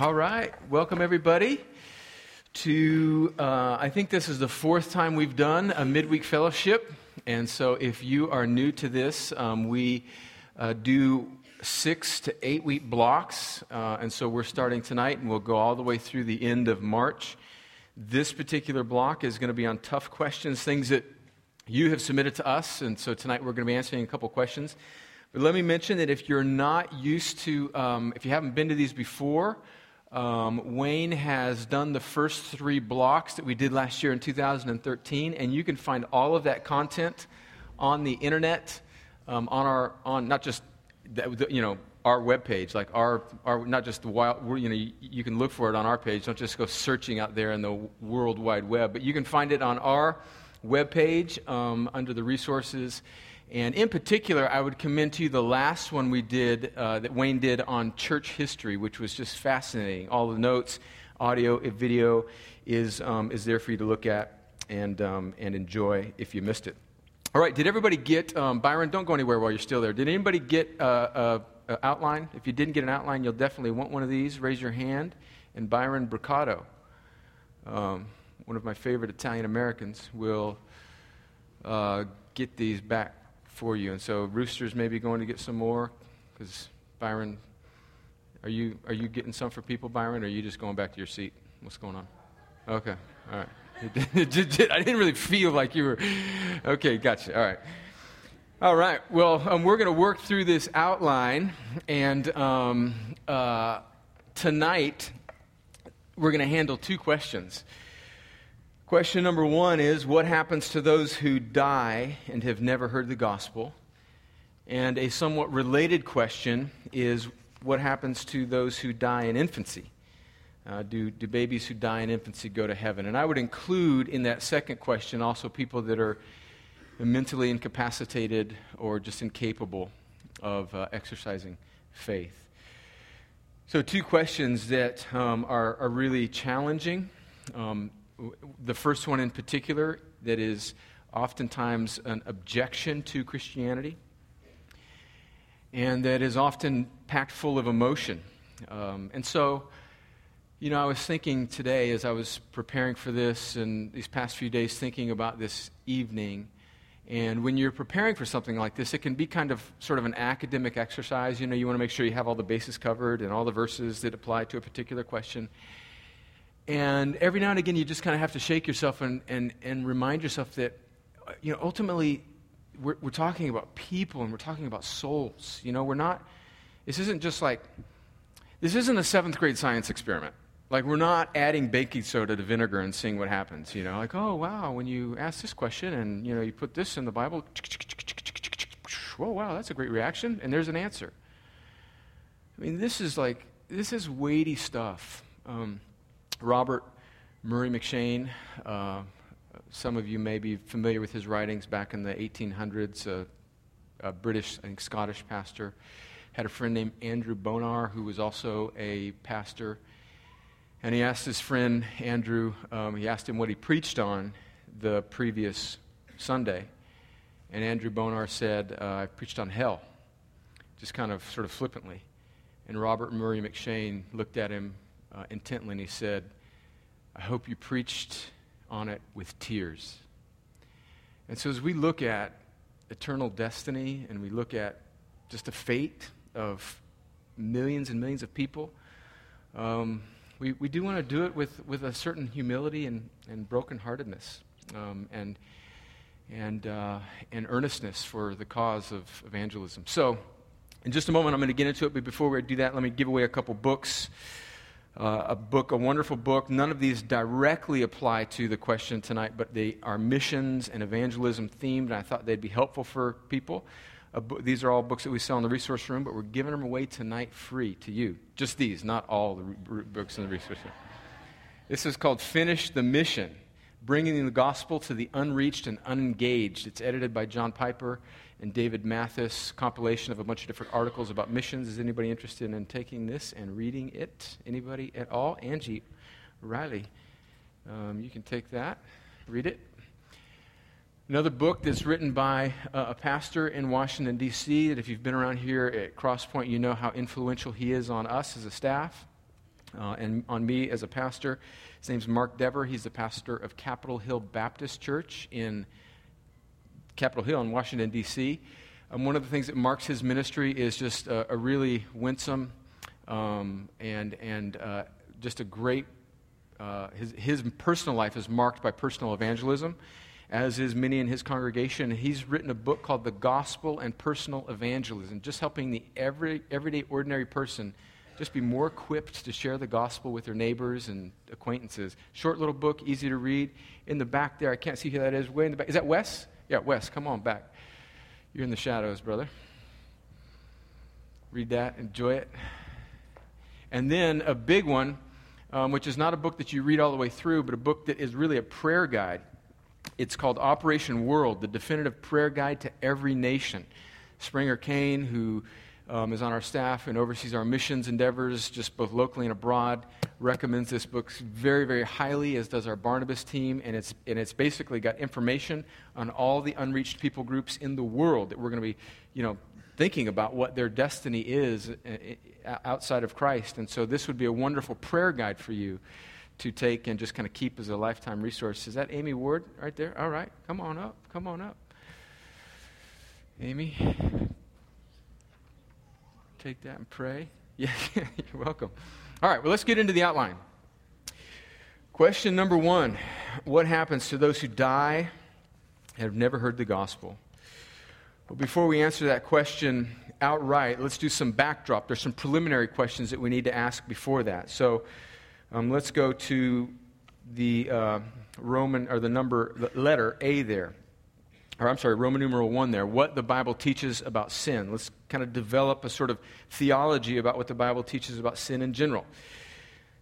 All right. Welcome, everybody, to uh, I think this is the fourth time we've done a midweek fellowship. And so, if you are new to this, um, we uh, do six to eight week blocks. Uh, and so, we're starting tonight, and we'll go all the way through the end of March. This particular block is going to be on tough questions, things that you have submitted to us. And so, tonight we're going to be answering a couple questions. But let me mention that if you're not used to, um, if you haven't been to these before, um, Wayne has done the first three blocks that we did last year in 2013, and you can find all of that content on the internet, um, on our, on not just, the, you know, our webpage, like our, our, not just the wild, you know, you, you can look for it on our page. Don't just go searching out there in the World Wide Web, but you can find it on our webpage um, under the resources and in particular, I would commend to you the last one we did, uh, that Wayne did on church history, which was just fascinating. All the notes, audio, video is, um, is there for you to look at and, um, and enjoy if you missed it. All right, did everybody get, um, Byron, don't go anywhere while you're still there. Did anybody get uh, a, a, outline? If you didn't get an outline, you'll definitely want one of these. Raise your hand. And Byron Bricado, um, one of my favorite Italian Americans, will uh, get these back for you. And so Rooster's maybe going to get some more because Byron, are you, are you getting some for people, Byron, or are you just going back to your seat? What's going on? Okay, all right. I didn't really feel like you were. Okay, gotcha. All right. All right. Well, um, we're going to work through this outline, and um, uh, tonight we're going to handle two questions. Question number one is What happens to those who die and have never heard the gospel? And a somewhat related question is What happens to those who die in infancy? Uh, do, do babies who die in infancy go to heaven? And I would include in that second question also people that are mentally incapacitated or just incapable of uh, exercising faith. So, two questions that um, are, are really challenging. Um, the first one in particular that is oftentimes an objection to Christianity and that is often packed full of emotion. Um, and so, you know, I was thinking today as I was preparing for this and these past few days thinking about this evening. And when you're preparing for something like this, it can be kind of sort of an academic exercise. You know, you want to make sure you have all the bases covered and all the verses that apply to a particular question. And every now and again, you just kind of have to shake yourself and, and, and remind yourself that, you know, ultimately, we're, we're talking about people and we're talking about souls. You know, we're not, this isn't just like, this isn't a seventh grade science experiment. Like, we're not adding baking soda to vinegar and seeing what happens. You know, like, oh, wow, when you ask this question and, you know, you put this in the Bible, whoa, wow, that's a great reaction, and there's an answer. I mean, this is like, this is weighty stuff. Um, Robert Murray M'Cheyne, uh, some of you may be familiar with his writings back in the 1800s, uh, a British, think Scottish pastor. Had a friend named Andrew Bonar who was also a pastor. And he asked his friend Andrew, um, he asked him what he preached on the previous Sunday. And Andrew Bonar said, uh, I preached on hell, just kind of sort of flippantly. And Robert Murray M'Cheyne looked at him uh, intently and he said, I hope you preached on it with tears. And so as we look at eternal destiny and we look at just the fate of millions and millions of people, um, we, we do want to do it with, with a certain humility and, and brokenheartedness um, and, and, uh, and earnestness for the cause of evangelism. So, in just a moment, I'm going to get into it, but before we do that, let me give away a couple books uh, a book, a wonderful book. None of these directly apply to the question tonight, but they are missions and evangelism themed, and I thought they'd be helpful for people. These are all books that we sell in the resource room, but we're giving them away tonight free to you. Just these, not all the re- books in the resource room. This is called Finish the Mission Bringing the Gospel to the Unreached and Unengaged. It's edited by John Piper and David Mathis compilation of a bunch of different articles about missions. Is anybody interested in taking this and reading it? Anybody at all? Angie Riley, um, you can take that, read it. Another book that's written by a pastor in Washington, D.C., that if you've been around here at Crosspoint, you know how influential he is on us as a staff. uh, and on me as a pastor. His name's Mark Dever. He's the pastor of Capitol Hill Baptist Church in Capitol Hill in Washington, D.C. Um, one of the things that marks his ministry is just a, a really winsome um, and, and uh, just a great, uh, his, his personal life is marked by personal evangelism, as is many in his congregation. He's written a book called The Gospel and Personal Evangelism, just helping the every, everyday, ordinary person just be more equipped to share the gospel with their neighbors and acquaintances. Short little book, easy to read. In the back there, I can't see who that is. Way in the back. Is that Wes? Yeah, Wes, come on back. You're in the shadows, brother. Read that, enjoy it. And then a big one, um, which is not a book that you read all the way through, but a book that is really a prayer guide. It's called Operation World, the definitive prayer guide to every nation. Springer Kane, who um, is on our staff and oversees our missions endeavors, just both locally and abroad, recommends this book very, very highly, as does our Barnabas team. And it's, and it's basically got information on all the unreached people groups in the world that we're going to be, you know, thinking about what their destiny is uh, uh, outside of Christ. And so this would be a wonderful prayer guide for you to take and just kind of keep as a lifetime resource. Is that Amy Ward right there? All right, come on up. Come on up. Amy, take that and pray. Yeah, you're welcome. All right, well, let's get into the outline. Question number one What happens to those who die and have never heard the gospel? Well, before we answer that question outright, let's do some backdrop. There's some preliminary questions that we need to ask before that. So um, let's go to the uh, Roman, or the number, the letter A there or I'm sorry, Roman numeral 1 there, what the Bible teaches about sin. Let's kind of develop a sort of theology about what the Bible teaches about sin in general.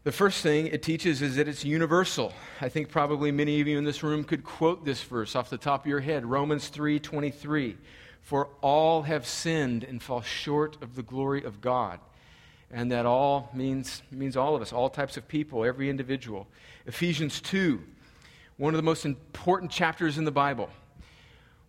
The first thing it teaches is that it's universal. I think probably many of you in this room could quote this verse off the top of your head, Romans 3:23. For all have sinned and fall short of the glory of God. And that all means, means all of us, all types of people, every individual. Ephesians 2, one of the most important chapters in the Bible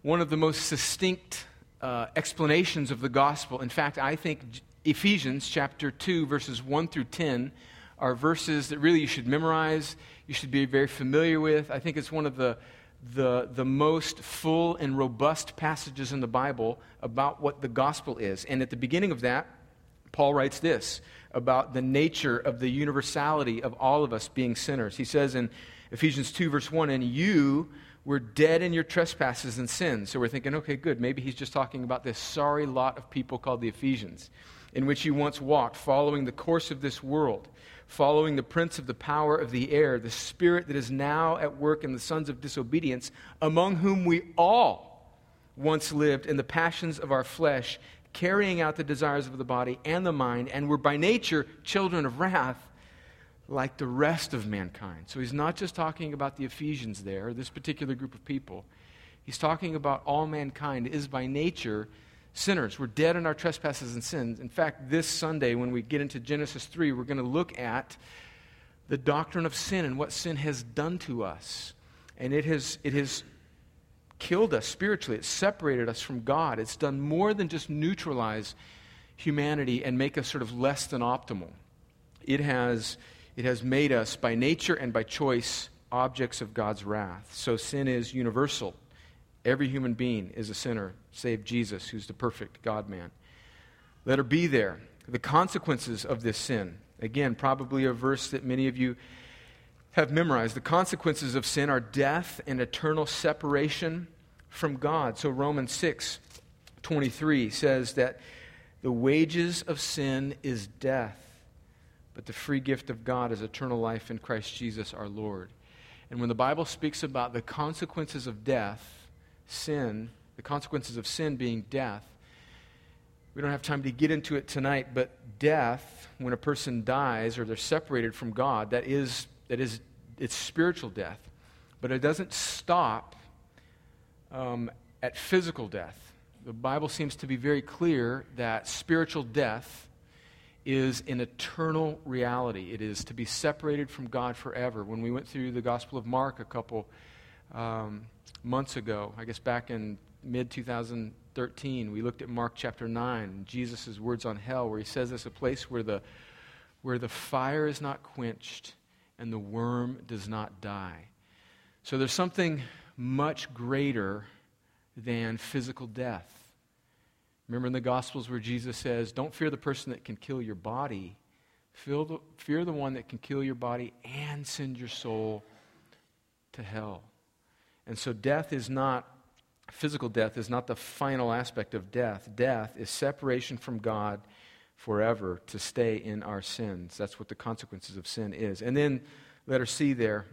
one of the most succinct uh, explanations of the gospel. In fact, I think Ephesians chapter 2, verses 1 through 10, are verses that really you should memorize, you should be very familiar with. I think it's one of the, the, the most full and robust passages in the Bible about what the gospel is. And at the beginning of that, Paul writes this about the nature of the universality of all of us being sinners. He says in Ephesians 2, verse 1, And you were dead in your trespasses and sins. So we're thinking, okay, good. Maybe he's just talking about this sorry lot of people called the Ephesians, in which you once walked, following the course of this world, following the prince of the power of the air, the spirit that is now at work in the sons of disobedience, among whom we all once lived in the passions of our flesh, carrying out the desires of the body and the mind, and were by nature children of wrath like the rest of mankind. So he's not just talking about the Ephesians there, this particular group of people. He's talking about all mankind is by nature sinners. We're dead in our trespasses and sins. In fact, this Sunday, when we get into Genesis 3, we're going to look at the doctrine of sin and what sin has done to us. And it has, it has killed us spiritually, it's separated us from God. It's done more than just neutralize humanity and make us sort of less than optimal. It has it has made us, by nature and by choice, objects of God's wrath. So sin is universal. Every human being is a sinner, save Jesus, who's the perfect God man. Let her be there. The consequences of this sin. Again, probably a verse that many of you have memorized. The consequences of sin are death and eternal separation from God. So Romans 6 23 says that the wages of sin is death but the free gift of God is eternal life in Christ Jesus our Lord. And when the Bible speaks about the consequences of death, sin, the consequences of sin being death, we don't have time to get into it tonight, but death, when a person dies or they're separated from God, that is, that is it's spiritual death. But it doesn't stop um, at physical death. The Bible seems to be very clear that spiritual death is an eternal reality. It is to be separated from God forever. When we went through the Gospel of Mark a couple um, months ago, I guess back in mid 2013, we looked at Mark chapter 9, Jesus' words on hell, where he says it's a place where the where the fire is not quenched and the worm does not die. So there's something much greater than physical death. Remember in the Gospels where Jesus says, Don't fear the person that can kill your body, fear the, fear the one that can kill your body and send your soul to hell. And so death is not, physical death is not the final aspect of death. Death is separation from God forever to stay in our sins. That's what the consequences of sin is. And then, letter C there,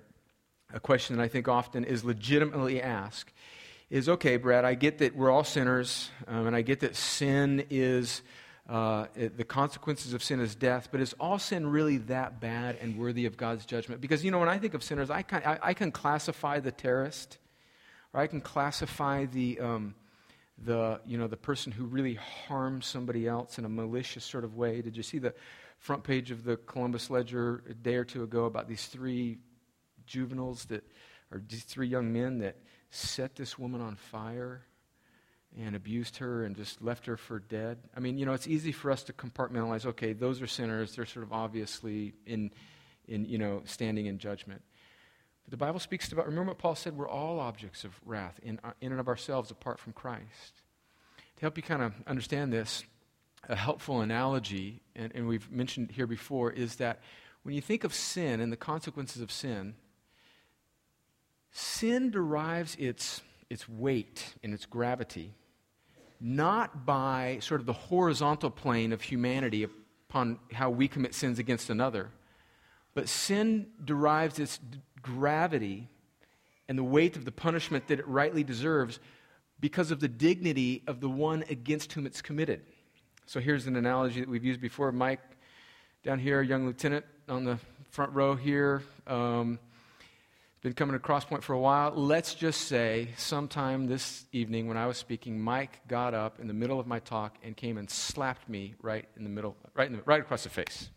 a question that I think often is legitimately asked is okay, Brad, I get that we're all sinners, um, and I get that sin is, uh, it, the consequences of sin is death, but is all sin really that bad and worthy of God's judgment? Because, you know, when I think of sinners, I can, I, I can classify the terrorist, or I can classify the, um, the, you know, the person who really harms somebody else in a malicious sort of way. Did you see the front page of the Columbus Ledger a day or two ago about these three juveniles that, or these three young men that set this woman on fire and abused her and just left her for dead. I mean, you know, it's easy for us to compartmentalize, okay, those are sinners. They're sort of obviously in, in you know, standing in judgment. But the Bible speaks about, remember what Paul said, we're all objects of wrath in, in and of ourselves apart from Christ. To help you kind of understand this, a helpful analogy, and, and we've mentioned here before, is that when you think of sin and the consequences of sin, sin derives its, its weight and its gravity not by sort of the horizontal plane of humanity upon how we commit sins against another, but sin derives its gravity and the weight of the punishment that it rightly deserves because of the dignity of the one against whom it's committed. So here's an analogy that we've used before. Mike, down here, young lieutenant on the front row here. Um, been coming to Crosspoint for a while. Let's just say sometime this evening when I was speaking, Mike got up in the middle of my talk and came and slapped me right in the middle, right, in the, right across the face.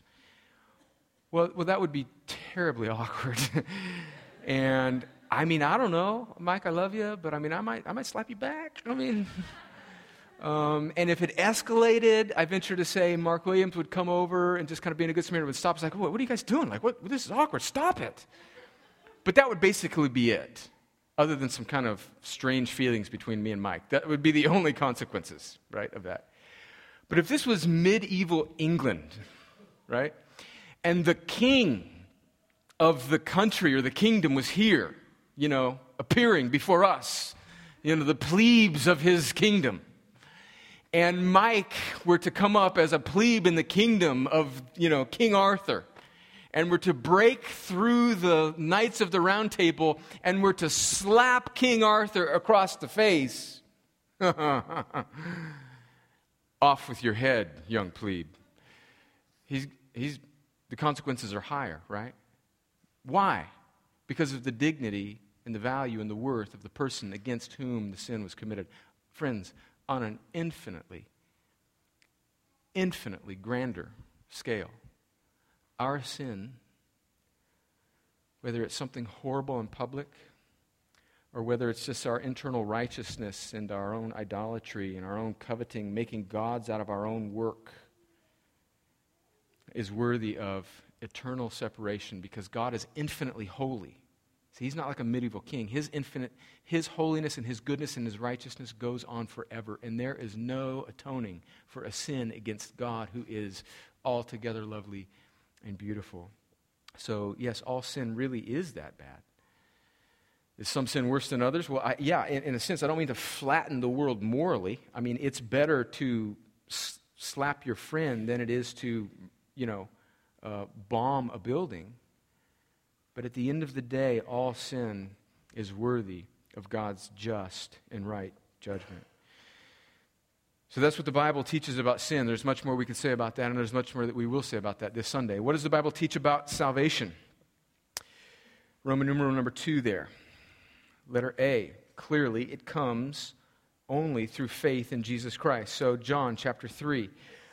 Well, well, that would be terribly awkward. and I mean, I don't know, Mike, I love you, but I mean, I might, I might slap you back. I mean, um, and if it escalated, I venture to say Mark Williams would come over and just kind of being a good Samaritan would stop. It's like, what, what are you guys doing? Like, what, this is awkward. Stop it. But that would basically be it, other than some kind of strange feelings between me and Mike. That would be the only consequences, right, of that. But if this was medieval England, right, and the king of the country or the kingdom was here, you know, appearing before us, you know, the plebes of his kingdom, and Mike were to come up as a plebe in the kingdom of, you know, King Arthur and we're to break through the Knights of the Round Table and we're to slap King Arthur across the face. Off with your head, young plebe. He's, he's, the consequences are higher, right? Why? Because of the dignity and the value and the worth of the person against whom the sin was committed. Friends, on an infinitely, infinitely grander scale our sin, whether it's something horrible in public or whether it's just our internal righteousness and our own idolatry and our own coveting, making gods out of our own work, is worthy of eternal separation because God is infinitely holy. See, he's not like a medieval king. His infinite, his holiness and his goodness and his righteousness goes on forever, and there is no atoning for a sin against God who is altogether lovely and beautiful. So, yes, all sin really is that bad. Is some sin worse than others? Well, I, yeah, in, in, a sense, I don't mean to flatten the world morally. I mean, it's better to s- slap your friend than it is to, you know, uh, bomb a building. But at the end of the day, all sin is worthy of God's just and right judgment. So that's what the Bible teaches about sin. There's much more we can say about that, and there's much more that we will say about that this Sunday. What does the Bible teach about salvation? Roman numeral number two there. Letter A. Clearly, it comes only through faith in Jesus Christ. So, John chapter 3.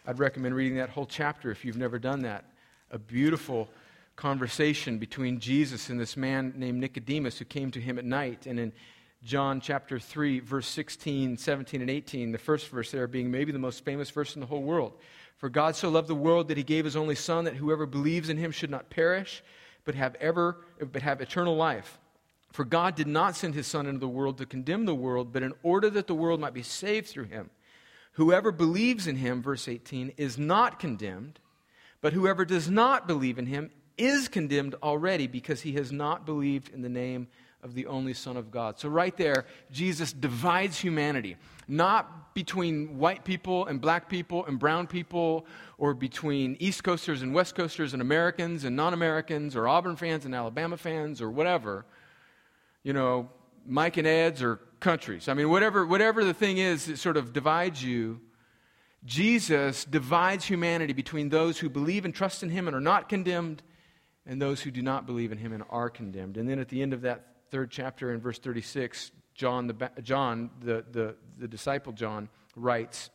I'd recommend reading that whole chapter if you've never done that. A beautiful conversation between Jesus and this man named Nicodemus who came to him at night. And in John chapter 3, verse 16, 17, and 18, the first verse there being maybe the most famous verse in the whole world. For God so loved the world that he gave his only Son, that whoever believes in him should not perish, but have, ever, but have eternal life. For God did not send his Son into the world to condemn the world, but in order that the world might be saved through him. Whoever believes in him, verse 18, is not condemned, but whoever does not believe in him is condemned already because he has not believed in the name of the only Son of God. So, right there, Jesus divides humanity, not between white people and black people and brown people, or between East Coasters and West Coasters and Americans and non Americans, or Auburn fans and Alabama fans, or whatever. You know, Mike and Ed's or countries. I mean, whatever, whatever the thing is that sort of divides you. Jesus divides humanity between those who believe and trust in him and are not condemned, and those who do not believe in him and are condemned. And then at the end of that third chapter in verse 36, John, the, John the, the, the disciple John, writes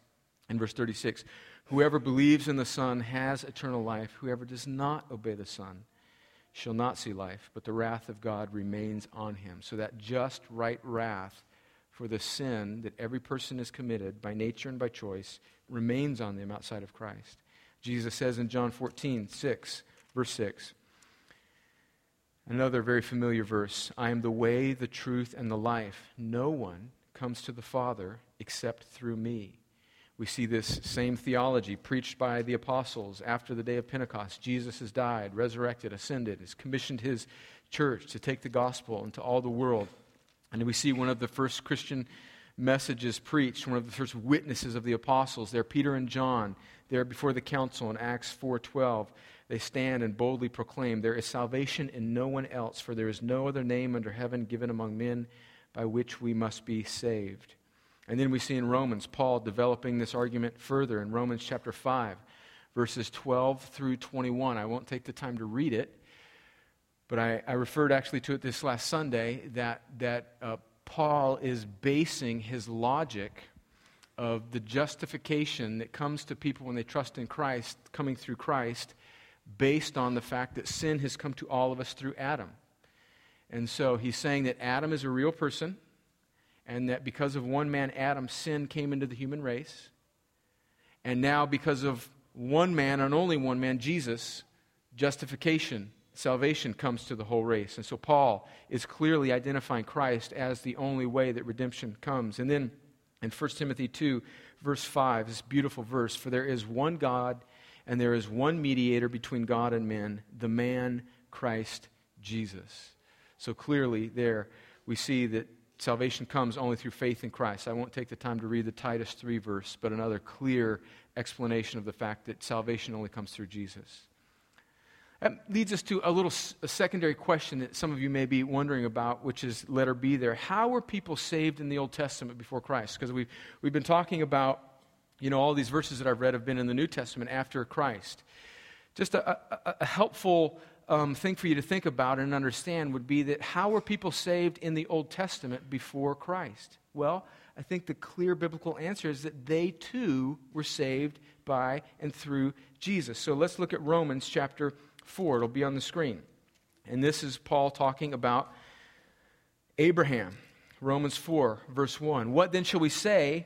in verse 36 Whoever believes in the Son has eternal life. Whoever does not obey the Son shall not see life, but the wrath of God remains on him. So that just right wrath for the sin that every person has committed by nature and by choice remains on them outside of Christ. Jesus says in John 14, 6, verse 6, Another very familiar verse I am the way, the truth, and the life. No one comes to the Father except through me. We see this same theology preached by the apostles after the day of Pentecost. Jesus has died, resurrected, ascended, has commissioned his church to take the gospel into all the world. And we see one of the first Christian messages preached, one of the first witnesses of the apostles there, Peter and John, there before the council in Acts 4:12 they stand and boldly proclaim, There is salvation in no one else, for there is no other name under heaven given among men by which we must be saved. And then we see in Romans Paul developing this argument further in Romans chapter 5, verses 12 through 21. I won't take the time to read it, but I, I referred actually to it this last Sunday that, that uh, Paul is basing his logic of the justification that comes to people when they trust in Christ, coming through Christ, based on the fact that sin has come to all of us through Adam. And so he's saying that Adam is a real person, and that because of one man, Adam, sin came into the human race. And now, because of one man and only one man, Jesus, justification, salvation comes to the whole race. And so Paul is clearly identifying Christ as the only way that redemption comes. And then in 1 Timothy 2, verse 5, this beautiful verse For there is one God and there is one mediator between God and men, the man Christ Jesus. So clearly, there we see that salvation comes only through faith in Christ. I won't take the time to read the Titus 3 verse, but another clear explanation of the fact that salvation only comes through Jesus. That leads us to a little a secondary question that some of you may be wondering about, which is letter B there. How were people saved in the Old Testament before Christ? Because we've, we've been talking about you know, all these verses that I've read have been in the New Testament after Christ. Just a, a, a helpful um, thing for you to think about and understand would be that how were people saved in the Old Testament before Christ? Well, I think the clear biblical answer is that they too were saved by and through Jesus. So let's look at Romans chapter 4. It'll be on the screen. And this is Paul talking about Abraham. Romans 4, verse 1. What then shall we say?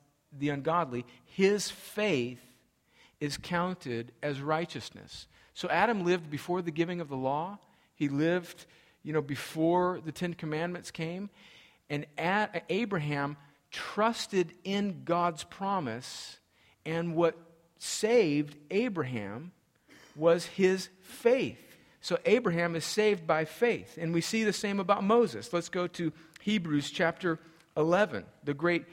the ungodly, his faith is counted as righteousness. So Adam lived before the giving of the law. He lived, you know, before the Ten Commandments came. And Abraham trusted in God's promise. And what saved Abraham was his faith. So Abraham is saved by faith. And we see the same about Moses. Let's go to Hebrews chapter 11, the great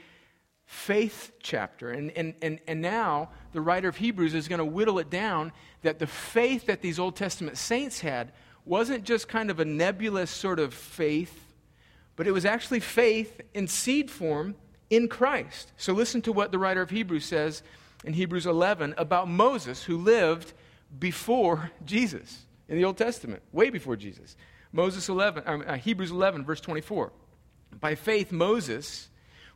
faith chapter. And, and, and, and now the writer of Hebrews is going to whittle it down that the faith that these Old Testament saints had wasn't just kind of a nebulous sort of faith, but it was actually faith in seed form in Christ. So listen to what the writer of Hebrews says in Hebrews 11 about Moses, who lived before Jesus in the Old Testament, way before Jesus. Moses 11, uh, Hebrews 11, verse 24. By faith, Moses,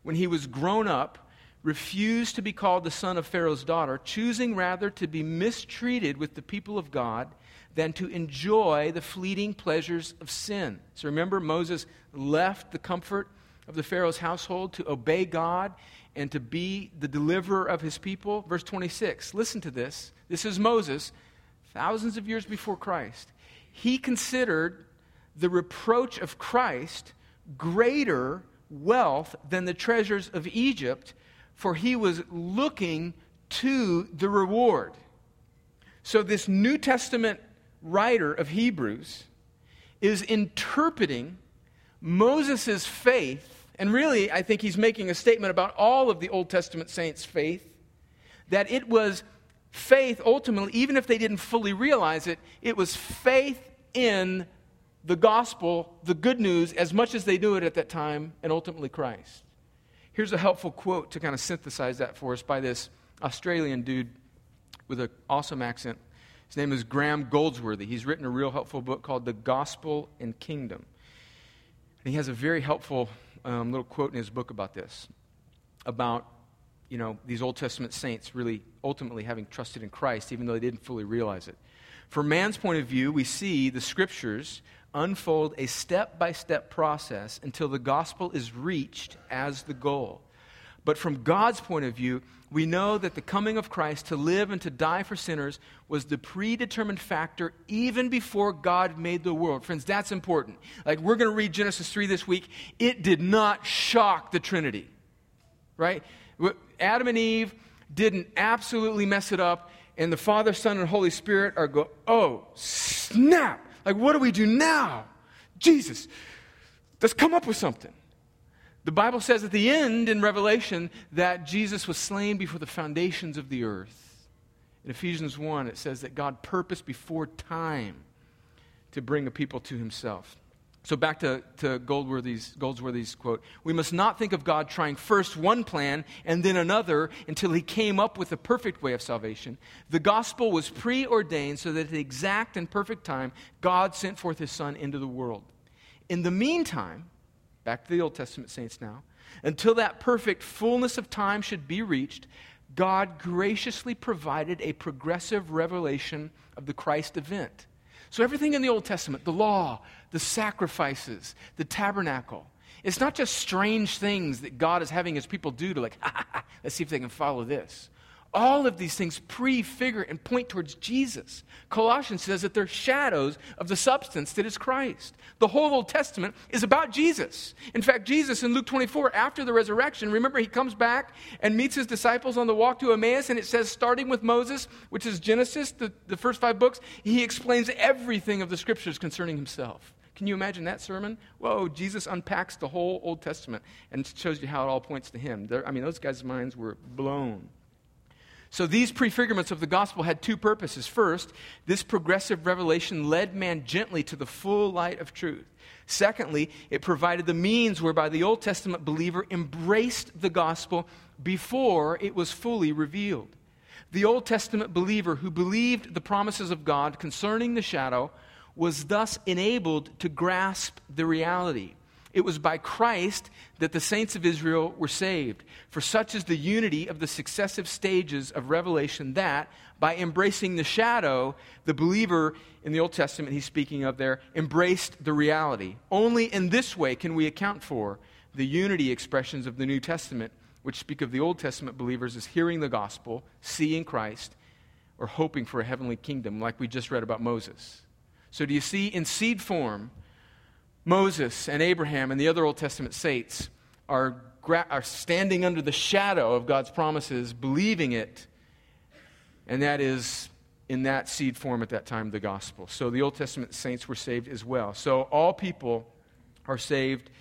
when he was grown up, refused to be called the son of Pharaoh's daughter, choosing rather to be mistreated with the people of God than to enjoy the fleeting pleasures of sin. So remember, Moses left the comfort of the Pharaoh's household to obey God and to be the deliverer of his people. Verse 26, listen to this. This is Moses, thousands of years before Christ. He considered the reproach of Christ greater wealth than the treasures of Egypt, for he was looking to the reward. So, this New Testament writer of Hebrews is interpreting Moses' faith, and really, I think he's making a statement about all of the Old Testament saints' faith, that it was faith ultimately, even if they didn't fully realize it, it was faith in the gospel, the good news, as much as they knew it at that time, and ultimately Christ. Here's a helpful quote to kind of synthesize that for us by this Australian dude with an awesome accent. His name is Graham Goldsworthy. He's written a real helpful book called The Gospel and Kingdom. And he has a very helpful um, little quote in his book about this about you know these old testament saints really ultimately having trusted in christ even though they didn't fully realize it from man's point of view we see the scriptures unfold a step by step process until the gospel is reached as the goal but from God's point of view, we know that the coming of Christ to live and to die for sinners was the predetermined factor even before God made the world. Friends, that's important. Like, we're going to read Genesis 3 this week. It did not shock the Trinity, right? Adam and Eve didn't absolutely mess it up, and the Father, Son, and Holy Spirit are go, oh, snap. Like, what do we do now? Jesus, let's come up with something. The Bible says at the end in Revelation that Jesus was slain before the foundations of the earth. In Ephesians 1, it says that God purposed before time to bring a people to himself. So back to, to Goldsworthy's, Goldsworthy's quote. We must not think of God trying first one plan and then another until he came up with a perfect way of salvation. The gospel was preordained so that at the exact and perfect time, God sent forth his son into the world. In the meantime, Back to the Old Testament saints now. Until that perfect fullness of time should be reached, God graciously provided a progressive revelation of the Christ event. So, everything in the Old Testament, the law, the sacrifices, the tabernacle, it's not just strange things that God is having his people do to, like, let's see if they can follow this. All of these things prefigure and point towards Jesus. Colossians says that they're shadows of the substance that is Christ. The whole Old Testament is about Jesus. In fact, Jesus in Luke 24, after the resurrection, remember he comes back and meets his disciples on the walk to Emmaus, and it says, starting with Moses, which is Genesis, the, the first five books, he explains everything of the scriptures concerning himself. Can you imagine that sermon? Whoa, Jesus unpacks the whole Old Testament and shows you how it all points to him. They're, I mean, those guys' minds were blown. So these prefigurements of the gospel had two purposes. First, this progressive revelation led man gently to the full light of truth. Secondly, it provided the means whereby the Old Testament believer embraced the gospel before it was fully revealed. The Old Testament believer who believed the promises of God concerning the shadow was thus enabled to grasp the reality. It was by Christ that the saints of Israel were saved. For such is the unity of the successive stages of revelation that, by embracing the shadow, the believer in the Old Testament he's speaking of there embraced the reality. Only in this way can we account for the unity expressions of the New Testament, which speak of the Old Testament believers as hearing the gospel, seeing Christ, or hoping for a heavenly kingdom, like we just read about Moses. So, do you see in seed form? Moses and Abraham and the other Old Testament saints are, gra- are standing under the shadow of God's promises, believing it, and that is in that seed form at that time the gospel. So the Old Testament saints were saved as well. So all people are saved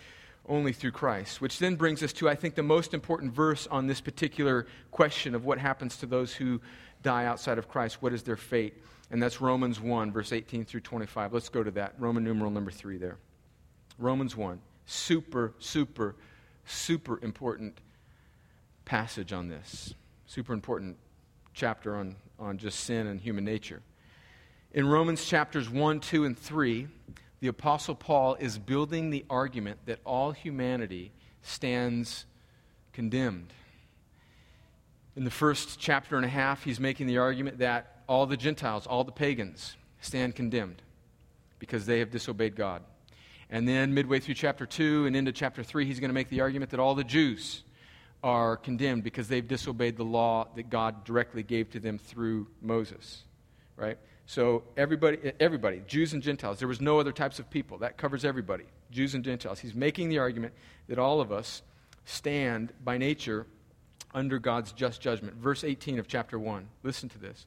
only through Christ, which then brings us to, I think, the most important verse on this particular question of what happens to those who die outside of Christ. What is their fate? And that's Romans 1, verse 18 through 25. Let's go to that. Roman numeral number 3 there. Romans 1. Super, super, super important passage on this. Super important chapter on, on just sin and human nature. In Romans chapters 1, 2, and 3, the Apostle Paul is building the argument that all humanity stands condemned. In the first chapter and a half, he's making the argument that all the Gentiles, all the pagans, stand condemned because they have disobeyed God. And then, midway through chapter 2 and into chapter 3, he's going to make the argument that all the Jews are condemned because they've disobeyed the law that God directly gave to them through Moses. Right? So, everybody, everybody, Jews and Gentiles, there was no other types of people. That covers everybody, Jews and Gentiles. He's making the argument that all of us stand by nature under God's just judgment. Verse 18 of chapter 1. Listen to this.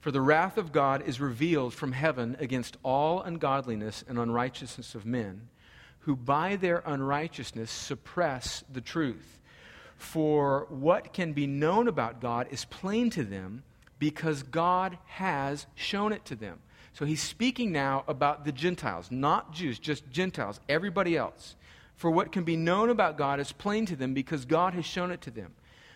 For the wrath of God is revealed from heaven against all ungodliness and unrighteousness of men, who by their unrighteousness suppress the truth. For what can be known about God is plain to them because God has shown it to them. So he's speaking now about the Gentiles, not Jews, just Gentiles, everybody else. For what can be known about God is plain to them because God has shown it to them.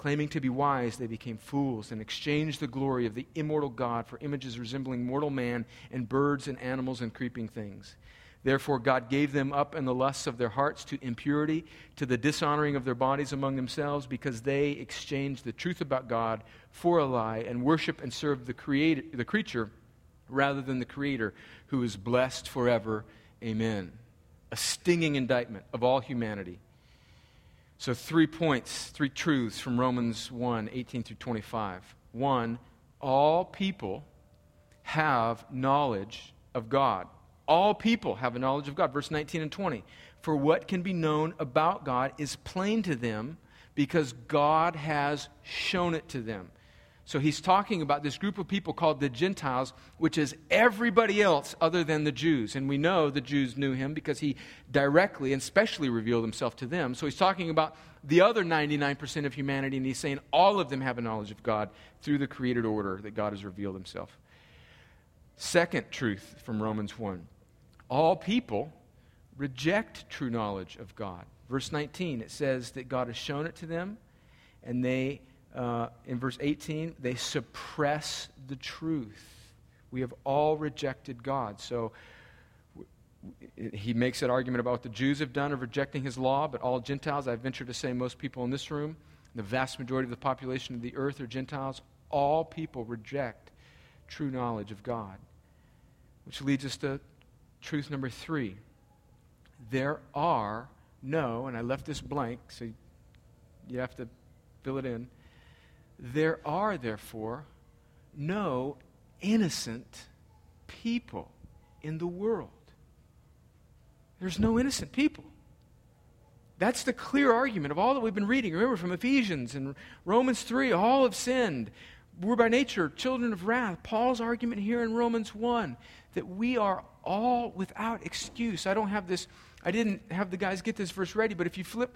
Claiming to be wise, they became fools and exchanged the glory of the immortal God for images resembling mortal man and birds and animals and creeping things. Therefore, God gave them up in the lusts of their hearts to impurity, to the dishonoring of their bodies among themselves, because they exchanged the truth about God for a lie and worship and serve the, creator, the creature rather than the Creator, who is blessed forever. Amen. A stinging indictment of all humanity. So, three points, three truths from Romans 1 18 through 25. One, all people have knowledge of God. All people have a knowledge of God. Verse 19 and 20. For what can be known about God is plain to them because God has shown it to them. So he's talking about this group of people called the Gentiles, which is everybody else other than the Jews. And we know the Jews knew him because he directly and specially revealed himself to them. So he's talking about the other 99% of humanity, and he's saying all of them have a knowledge of God through the created order that God has revealed himself. Second truth from Romans 1 all people reject true knowledge of God. Verse 19, it says that God has shown it to them, and they uh, in verse 18, they suppress the truth. We have all rejected God. So he makes that argument about what the Jews have done of rejecting his law, but all Gentiles, I venture to say most people in this room, the vast majority of the population of the earth are Gentiles. All people reject true knowledge of God. Which leads us to truth number three. There are no, and I left this blank, so you have to fill it in. There are, therefore, no innocent people in the world. There's no innocent people. That's the clear argument of all that we've been reading. Remember from Ephesians and Romans 3, all have sinned. We're by nature children of wrath. Paul's argument here in Romans 1 that we are all without excuse. I don't have this, I didn't have the guys get this verse ready, but if you flip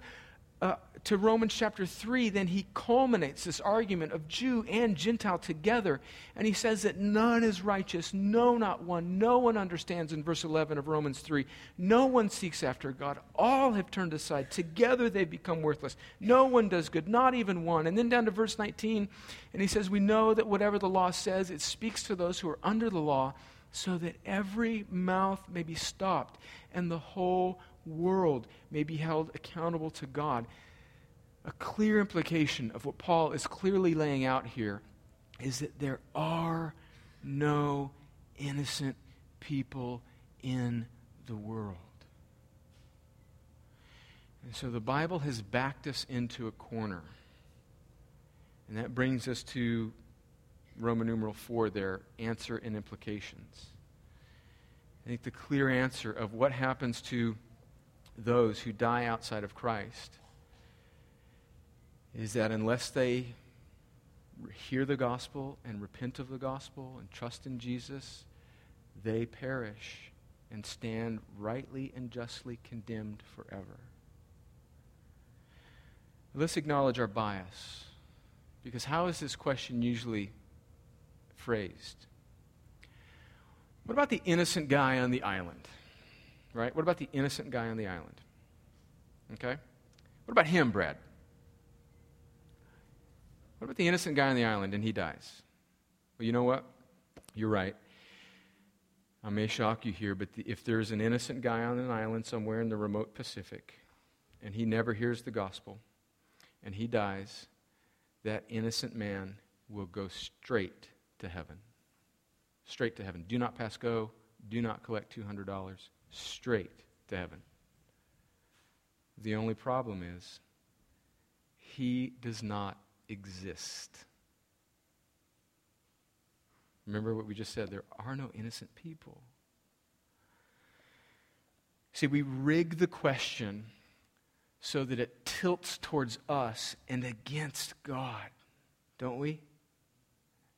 uh, to Romans chapter 3, then he culminates this argument of Jew and Gentile together. And he says that none is righteous, no, not one. No one understands in verse 11 of Romans 3. No one seeks after God. All have turned aside. Together they've become worthless. No one does good, not even one. And then down to verse 19, and he says, We know that whatever the law says, it speaks to those who are under the law, so that every mouth may be stopped and the whole world may be held accountable to God. A clear implication of what Paul is clearly laying out here is that there are no innocent people in the world. And so the Bible has backed us into a corner. And that brings us to Roman numeral 4 there answer and implications. I think the clear answer of what happens to those who die outside of Christ is that unless they hear the gospel and repent of the gospel and trust in Jesus, they perish and stand rightly and justly condemned forever. Let's acknowledge our bias. Because how is this question usually phrased? What about the innocent guy on the island? Right? What about the innocent guy on the island? Okay? What about him, Brad? What about the innocent guy on the island and he dies? Well, you know what? You're right. I may shock you here, but the, if there's an innocent guy on an island somewhere in the remote Pacific and he never hears the gospel and he dies, that innocent man will go straight to heaven. Straight to heaven. Do not pass go. Do not collect $200. Straight to heaven. The only problem is he does not exist. Remember what we just said there are no innocent people. See, we rig the question so that it tilts towards us and against God, don't we?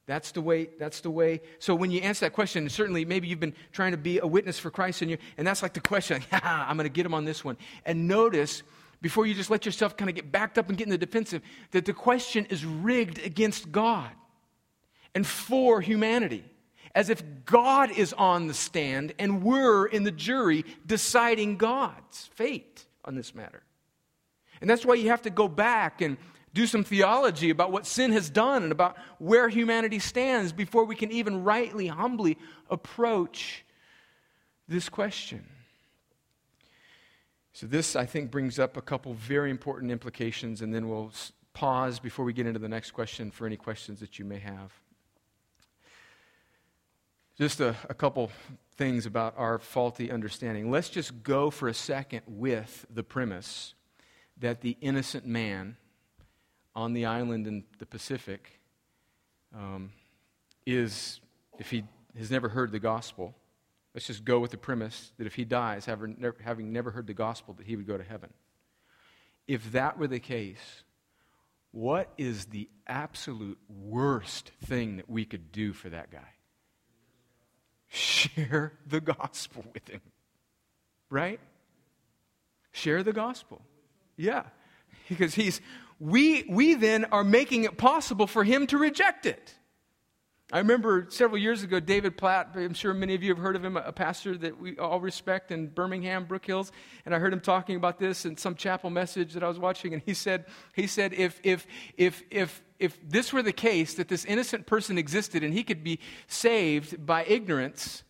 That's the way, that's the way. So when you answer that question, certainly maybe you've been trying to be a witness for Christ and you and that's like the question, I'm gonna get him on this one. And notice, before you just let yourself kind of get backed up and get in the defensive, that the question is rigged against God and for humanity. As if God is on the stand and we're in the jury deciding God's fate on this matter. And that's why you have to go back and do some theology about what sin has done and about where humanity stands before we can even rightly, humbly approach this question. So, this, I think, brings up a couple very important implications, and then we'll pause before we get into the next question for any questions that you may have. Just a, a couple things about our faulty understanding. Let's just go for a second with the premise that the innocent man on the island in the Pacific um, is, if he has never heard the gospel, let's just go with the premise that if he dies having, having never heard the gospel, that he would go to heaven. If that were the case, what is the absolute worst thing that we could do for that guy? Share the gospel with him. Right? Share the gospel. Yeah. Because he's, we, we then are making it possible for him to reject it. I remember several years ago, David Platt, I'm sure many of you have heard of him, a pastor that we all respect in Birmingham, Brook Hills, and I heard him talking about this in some chapel message that I was watching, and he said, he said if, if, if, if, if this were the case, that this innocent person existed and he could be saved by ignorance,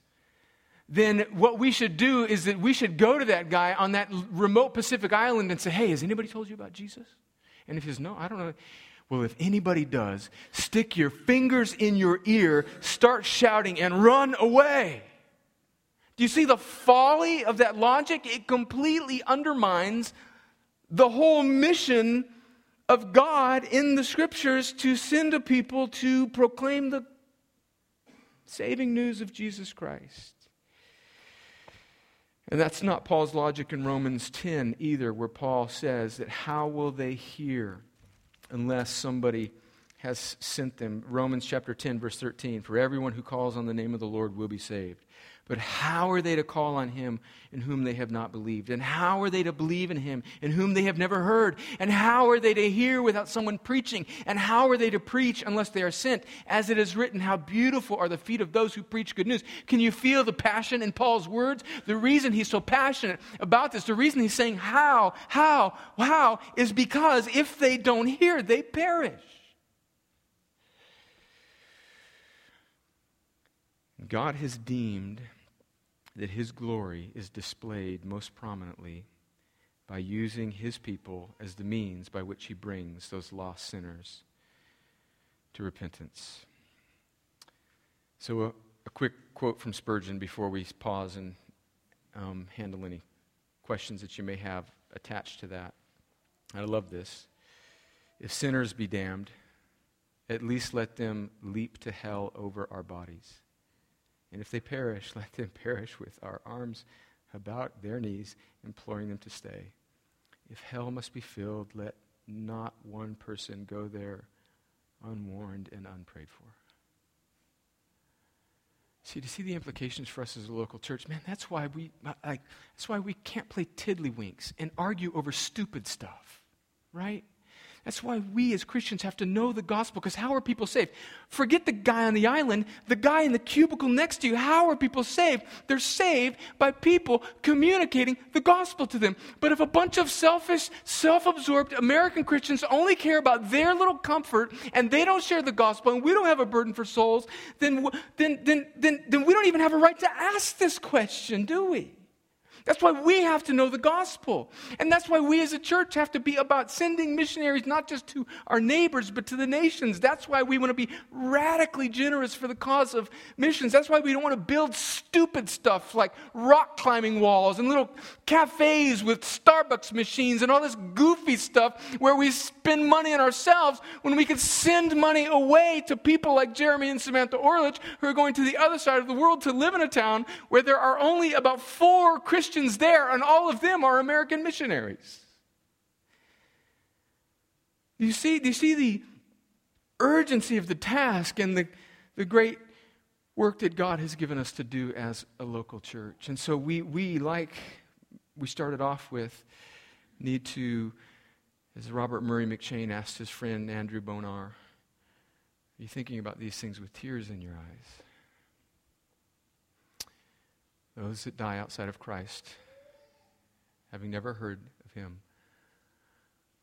then what we should do is that we should go to that guy on that remote Pacific island and say, hey, has anybody told you about Jesus? And if he says, no, I don't know. Well, if anybody does, stick your fingers in your ear, start shouting, and run away. Do you see the folly of that logic? It completely undermines the whole mission of God in the scriptures to send a people to proclaim the saving news of Jesus Christ. And that's not Paul's logic in Romans 10 either, where Paul says that how will they hear unless somebody has sent them? Romans chapter 10, verse 13 For everyone who calls on the name of the Lord will be saved. But how are they to call on him in whom they have not believed? And how are they to believe in him in whom they have never heard? And how are they to hear without someone preaching? And how are they to preach unless they are sent? As it is written, how beautiful are the feet of those who preach good news. Can you feel the passion in Paul's words? The reason he's so passionate about this, the reason he's saying how, how, how, is because if they don't hear, they perish. God has deemed that his glory is displayed most prominently by using his people as the means by which he brings those lost sinners to repentance. So, a, a quick quote from Spurgeon before we pause and um, handle any questions that you may have attached to that. I love this. If sinners be damned, at least let them leap to hell over our bodies. And if they perish, let them perish with our arms about their knees, imploring them to stay. If hell must be filled, let not one person go there unwarned and unprayed for. See, to see the implications for us as a local church, man, that's why we like that's why we can't play tiddlywinks and argue over stupid stuff, right? That's why we as Christians have to know the gospel, because how are people saved? Forget the guy on the island, the guy in the cubicle next to you. How are people saved? They're saved by people communicating the gospel to them. But if a bunch of selfish, self absorbed American Christians only care about their little comfort and they don't share the gospel and we don't have a burden for souls, then, then, then, then, then we don't even have a right to ask this question, do we? That's why we have to know the gospel. And that's why we as a church have to be about sending missionaries not just to our neighbors, but to the nations. That's why we want to be radically generous for the cause of missions. That's why we don't want to build stupid stuff like rock climbing walls and little cafes with Starbucks machines and all this goofy stuff where we spend money on ourselves when we could send money away to people like Jeremy and Samantha Orlich who are going to the other side of the world to live in a town where there are only about four Christians Christians there, and all of them are American missionaries. Do you see, do you see the urgency of the task and the, the great work that God has given us to do as a local church? And so we, we, like we started off with, need to, as Robert Murray M'Cheyne asked his friend Andrew Bonar, are you thinking about these things with tears in your eyes? Those that die outside of Christ, having never heard of him,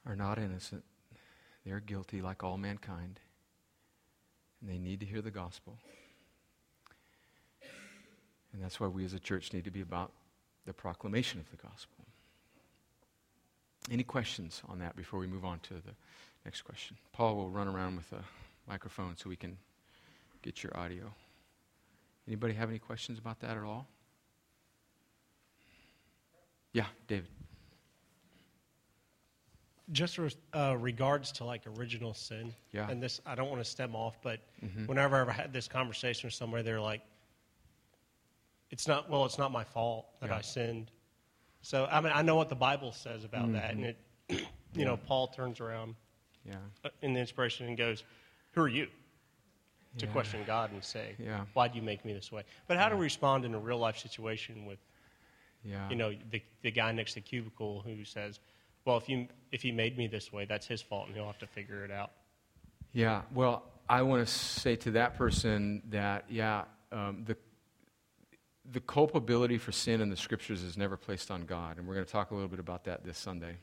are not innocent. They are guilty like all mankind. And they need to hear the gospel. And that's why we as a church need to be about the proclamation of the gospel. Any questions on that before we move on to the next question? Paul will run around with a microphone so we can get your audio. Anybody have any questions about that at all? Yeah, David. Just uh, regards to like original sin. Yeah. And this, I don't want to stem off, but mm-hmm. whenever I ever had this conversation with somebody, they're like, "It's not. Well, it's not my fault that yeah. I sinned." So I mean, I know what the Bible says about mm-hmm. that, and it, you yeah. know, Paul turns around, yeah, uh, in the inspiration and goes, "Who are you?" To yeah. question God and say, yeah. "Why do you make me this way?" But how to respond in a real life situation with yeah. You know, the, the guy next to the cubicle who says, well, if, you, if he made me this way, that's his fault and he'll have to figure it out. Yeah, well, I want to say to that person that, yeah, um, the, the culpability for sin in the scriptures is never placed on God. And we're going to talk a little bit about that this Sunday.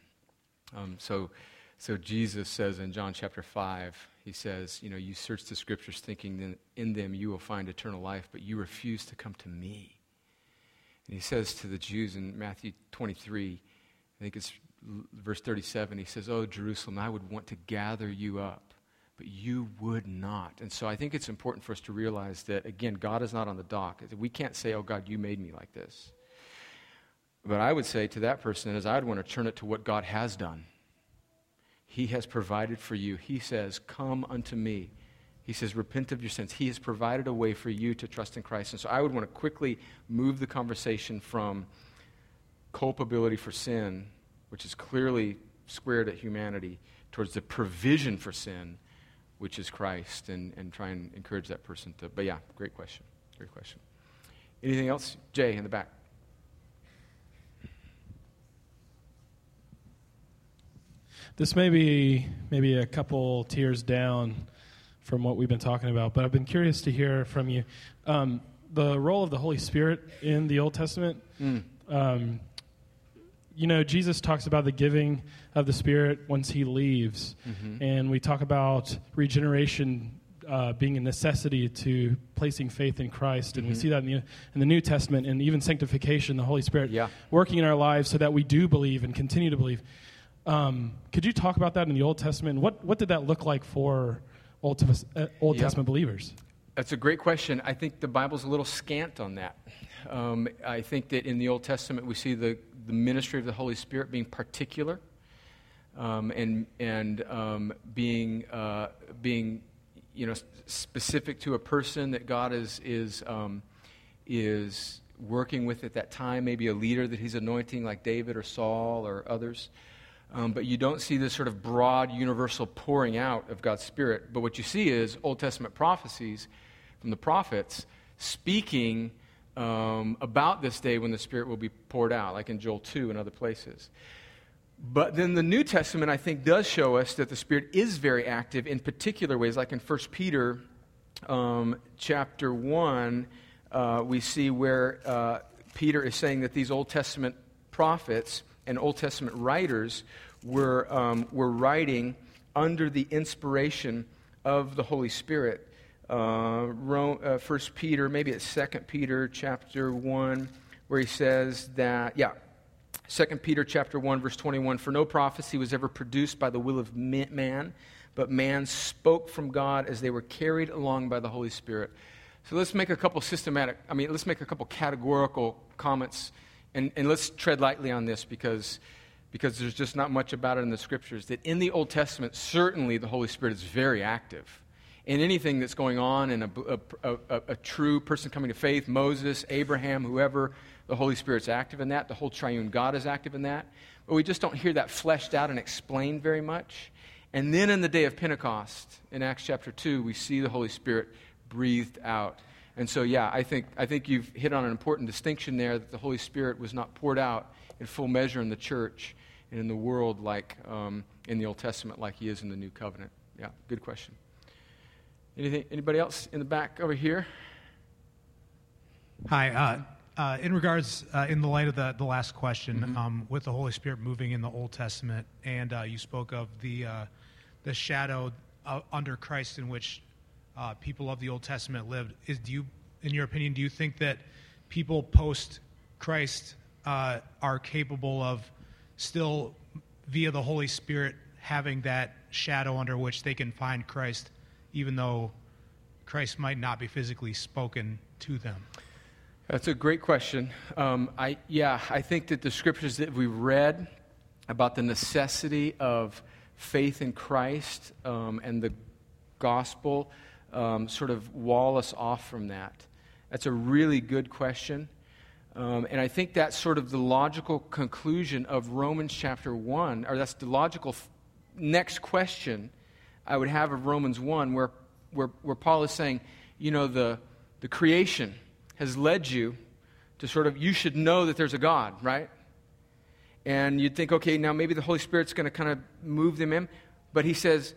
Um, so, so Jesus says in John chapter 5, he says, You know, you search the scriptures thinking that in them you will find eternal life, but you refuse to come to me. And he says to the Jews in Matthew 23, I think it's verse 37, he says, Oh, Jerusalem, I would want to gather you up, but you would not. And so I think it's important for us to realize that, again, God is not on the dock. We can't say, Oh, God, you made me like this. But I would say to that person is I'd want to turn it to what God has done. He has provided for you. He says, Come unto me. He says, Repent of your sins. He has provided a way for you to trust in Christ. And so I would want to quickly move the conversation from culpability for sin, which is clearly squared at humanity, towards the provision for sin, which is Christ, and, and try and encourage that person to. But yeah, great question. Great question. Anything else? Jay in the back. This may be maybe a couple tiers down from what we've been talking about, but I've been curious to hear from you. Um, the role of the Holy Spirit in the Old Testament. Mm. Um, you know, Jesus talks about the giving of the Spirit once he leaves. Mm-hmm. And we talk about regeneration uh, being a necessity to placing faith in Christ. And mm-hmm. we see that in the, in the, New Testament and even sanctification, the Holy Spirit yeah. working in our lives so that we do believe and continue to believe. Um, could you talk about that in the Old Testament? What, what did that look like for Old, uh, Old yep. Testament believers? That's a great question. I think the Bible's a little scant on that. Um, I think that in the Old Testament we see the, the ministry of the Holy Spirit being particular um, and, and um, being, uh, being you know, specific to a person that God is, is, um, is working with at that time, maybe a leader that he's anointing like David or Saul or others. Um, but you don't see this sort of broad, universal pouring out of God's Spirit. But what you see is Old Testament prophecies from the prophets speaking um, about this day when the Spirit will be poured out, like in Joel 2 and other places. But then the New Testament, I think, does show us that the Spirit is very active in particular ways, like in 1 Peter um, chapter 1, uh, we see where uh, Peter is saying that these Old Testament prophets and Old Testament writers were, um, were writing under the inspiration of the Holy Spirit. Uh, Rome, uh, 1 Peter, maybe it's 2 Peter chapter 1, where he says that, yeah, 2 Peter chapter 1, verse 21, for no prophecy was ever produced by the will of man, but man spoke from God as they were carried along by the Holy Spirit. So let's make a couple systematic, I mean, let's make a couple categorical comments, and, and let's tread lightly on this because, because there's just not much about it in the scriptures. That in the Old Testament, certainly the Holy Spirit is very active. In anything that's going on in a, a, a, a true person coming to faith, Moses, Abraham, whoever, the Holy Spirit's active in that. The whole triune God is active in that. But we just don't hear that fleshed out and explained very much. And then in the day of Pentecost, in Acts chapter 2, we see the Holy Spirit breathed out. And so, yeah, I think, I think you've hit on an important distinction there that the Holy Spirit was not poured out in full measure in the church and in the world like um, in the Old Testament, like he is in the New Covenant. Yeah, good question. Anything, anybody else in the back over here? Hi. Uh, uh, in regards, uh, in the light of the, the last question, mm-hmm. um, with the Holy Spirit moving in the Old Testament, and uh, you spoke of the, uh, the shadow uh, under Christ in which uh, people of the Old Testament lived. Is, do you, in your opinion, do you think that people post Christ are capable of still, via the Holy Spirit, having that shadow under which they can find Christ, even though Christ might not be physically spoken to them? That's a great question. Um, I, yeah, I think that the scriptures that we read about the necessity of faith in Christ um, and the gospel um, sort of wall us off from that. That's a really good question. Um, and I think that's sort of the logical conclusion of Romans chapter 1, or that's the logical f- next question I would have of Romans 1, where, where, where Paul is saying, you know, the, the creation has led you to sort of, you should know that there's a God, right? And you'd think, okay, now maybe the Holy Spirit's going to kind of move them in. But he says,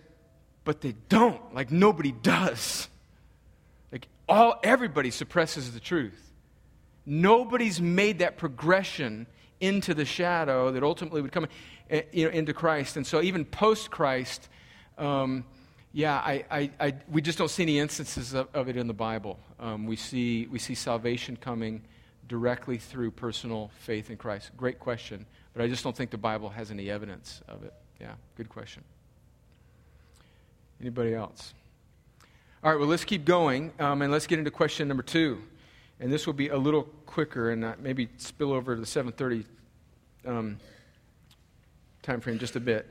but they don't. Like nobody does. Like all, everybody suppresses the truth. Nobody's made that progression into the shadow that ultimately would come eh, you know, into Christ. And so even post Christ, um, yeah, I, I, I, we just don't see any instances of, of it in the Bible. Um, we, see, we see salvation coming directly through personal faith in Christ. Great question, but I just don't think the Bible has any evidence of it. Yeah, good question. Anybody else? All right, well, let's keep going, um, and let's get into question number two. And this will be a little quicker and uh, maybe spill over to the 7.30 um, time frame just a bit.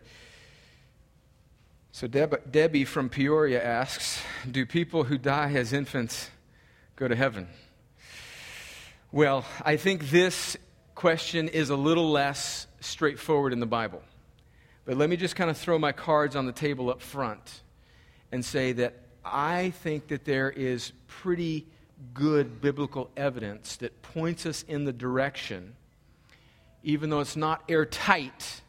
So Deb- Debbie from Peoria asks Do people who die as infants go to heaven? Well, I think this question is a little less straightforward in the Bible. But let me just kind of throw my cards on the table up front and say that I think that there is pretty good biblical evidence that points us in the direction, even though it's not airtight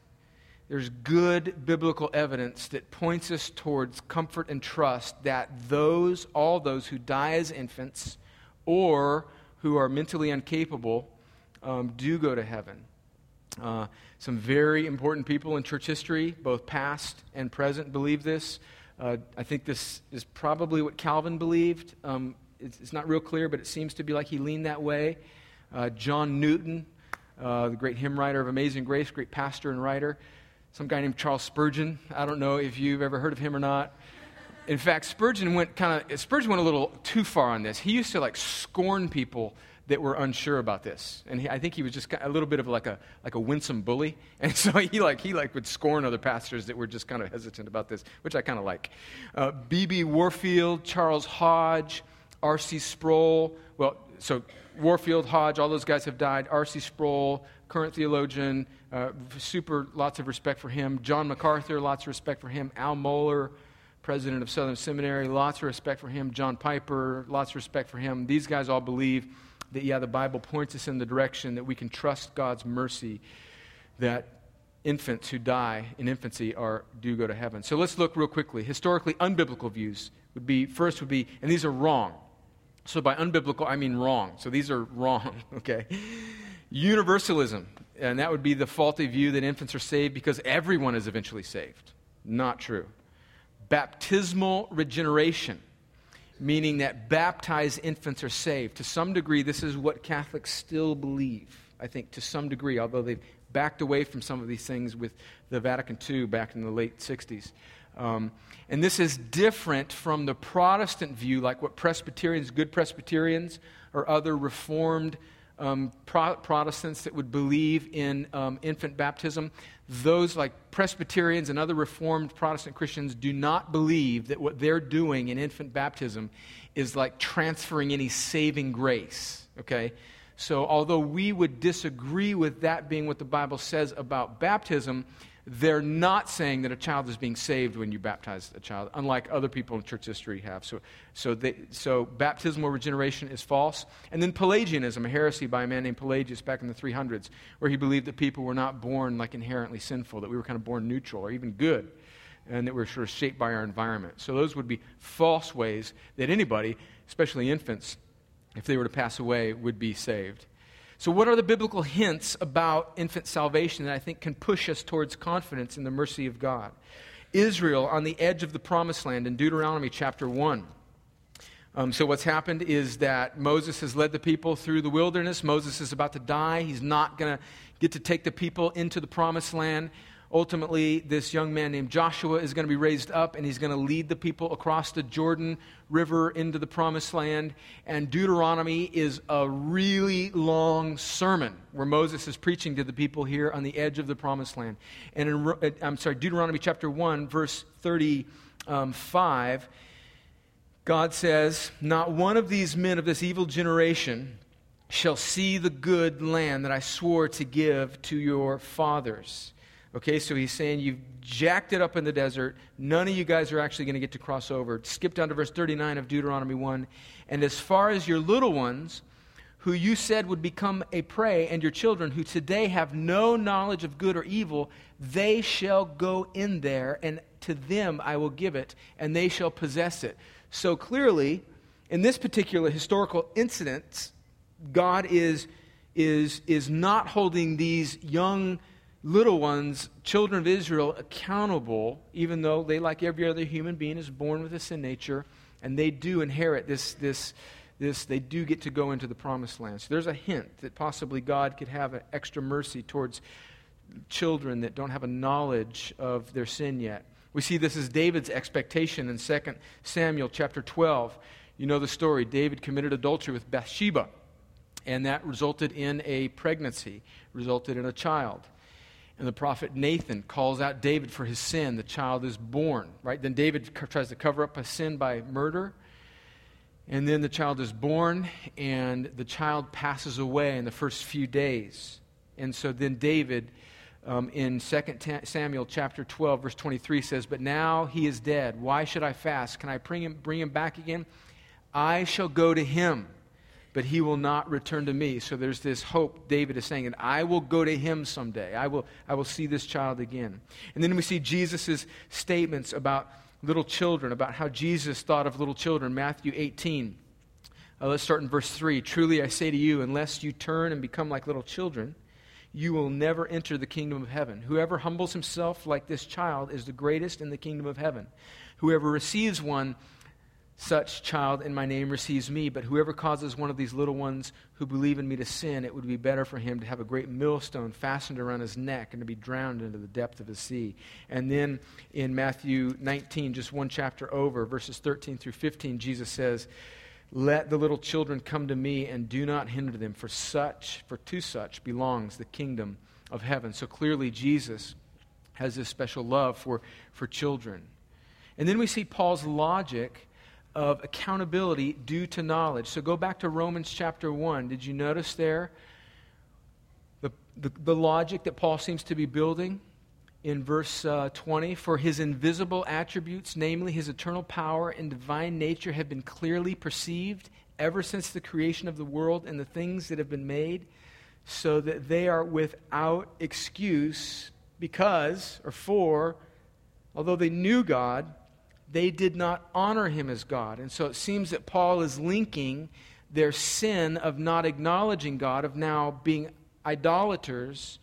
there's good biblical evidence that points us towards comfort and trust that those, all those who die as infants or who are mentally incapable, um, do go to heaven. Uh, some very important people in church history, both past and present, believe this. Uh, I think this is probably what Calvin believed. Um, it's, it's, not real clear, but it seems to be like he leaned that way. Uh, John Newton, uh, the great hymn writer of Amazing Grace, great pastor and writer, some guy named Charles Spurgeon. I don't know if you've ever heard of him or not. In fact, Spurgeon went kind of Spurgeon went a little too far on this. He used to like scorn people that were unsure about this, and he, I think he was just a little bit of like a like a winsome bully, and so he like he like would scorn other pastors that were just kind of hesitant about this, which I kind of like. B.B. Uh, Warfield, Charles Hodge, R.C. Sproul. Well, so Warfield, Hodge, all those guys have died. R.C. Sproul, current theologian, uh, super, lots of respect for him. John MacArthur, lots of respect for him. Al Mohler, president of Southern Seminary. Lots of respect for him. John Piper, lots of respect for him. These guys all believe that, yeah, the Bible points us in the direction that we can trust God's mercy, that infants who die in infancy are, do go to heaven. So let's look real quickly. Historically, unbiblical views would be, first would be, and these are wrong. So by unbiblical, I mean wrong. So these are wrong, okay? Universalism, and that would be the faulty view that infants are saved because everyone is eventually saved. Not true. Baptismal regeneration, meaning that baptized infants are saved. To some degree, this is what Catholics still believe, I think, to some degree, although they've backed away from some of these things with the Vatican II back in the late 60s. Um, and this is different from the Protestant view, like what Presbyterians, good Presbyterians, or other Reformed um, Pro- Protestants that would believe in um, infant baptism. Those, like Presbyterians and other Reformed Protestant Christians, do not believe that what they're doing in infant baptism is like transferring any saving grace. Okay? So, although we would disagree with that being what the Bible says about baptism, they're not saying that a child is being saved when you baptize a child, unlike other people in church history have. So, so, they, so baptismal regeneration is false. And then Pelagianism, a heresy by a man named Pelagius back in the 300s, where he believed that people were not born like inherently sinful, that we were kind of born neutral or even good, and that we're sort of shaped by our environment. So those would be false ways that anybody, especially infants, if they were to pass away, would be saved. So, what are the biblical hints about infant salvation that I think can push us towards confidence in the mercy of God? Israel on the edge of the promised land in Deuteronomy chapter 1. Um, so, what's happened is that Moses has led the people through the wilderness. Moses is about to die. He's not going to get to take the people into the promised land ultimately, this young man named Joshua is going to be raised up and he's going to lead the people across the Jordan River into the promised land. And Deuteronomy is a really long sermon where Moses is preaching to the people here on the edge of the promised land. And in, uh, I'm sorry, Deuteronomy chapter 1, verse 35, God says, Not one of these men of this evil generation shall see the good land that I swore to give to your fathers. Okay, so he's saying you've jacked it up in the desert. None of you guys are actually going to get to cross over. Skip down to verse 39 of Deuteronomy 1. And as far as your little ones, who you said would become a prey, and your children, who today have no knowledge of good or evil, they shall go in there, and to them I will give it, and they shall possess it. So clearly, in this particular historical incident, God is, is, is not holding these young little ones, children of Israel, accountable, even though they, like every other human being, is born with a sin nature, and they do inherit this, this, this, they do get to go into the promised land. So there's a hint that possibly God could have an extra mercy towards children that don't have a knowledge of their sin yet. We see this as David's expectation in 2 Samuel chapter 12. You know the story. David committed adultery with Bathsheba, and that resulted in a pregnancy, resulted in a child. And the prophet Nathan calls out David for his sin. The child is born, right? Then David tries to cover up a sin by murder. And then the child is born, and the child passes away in the first few days. And so then David, um, in 2 Samuel chapter 12, verse 23, says, But now he is dead. Why should I fast? Can I bring him, bring him back again? I shall go to him but he will not return to me. So there's this hope David is saying, and I will go to him someday. I will, I will see this child again. And then we see Jesus' statements about little children, about how Jesus thought of little children. Matthew 18. Uh, let's start in verse 3. Truly I say to you, unless you turn and become like little children, you will never enter the kingdom of heaven. Whoever humbles himself like this child is the greatest in the kingdom of heaven. Whoever receives one such child in my name receives me, but whoever causes one of these little ones who believe in me to sin, it would be better for him to have a great millstone fastened around his neck and to be drowned into the depth of the sea. And then in Matthew 19, just one chapter over, verses 13 through 15, Jesus says, Let the little children come to me and do not hinder them, for such, for to such belongs the kingdom of heaven. So clearly, Jesus has this special love for, for children. And then we see Paul's logic of accountability due to knowledge. So go back to Romans chapter 1. Did you notice there the, the, the, logic that Paul seems to be building? in verse uh, 20 For his invisible attributes, namely his eternal power and divine nature, have been clearly perceived ever since the creation of the world and the things that have been made, so that they are without excuse because, or for, although they knew God, they did not honor him as God. And so it seems that Paul is linking their sin of not acknowledging God, of now being idolaters,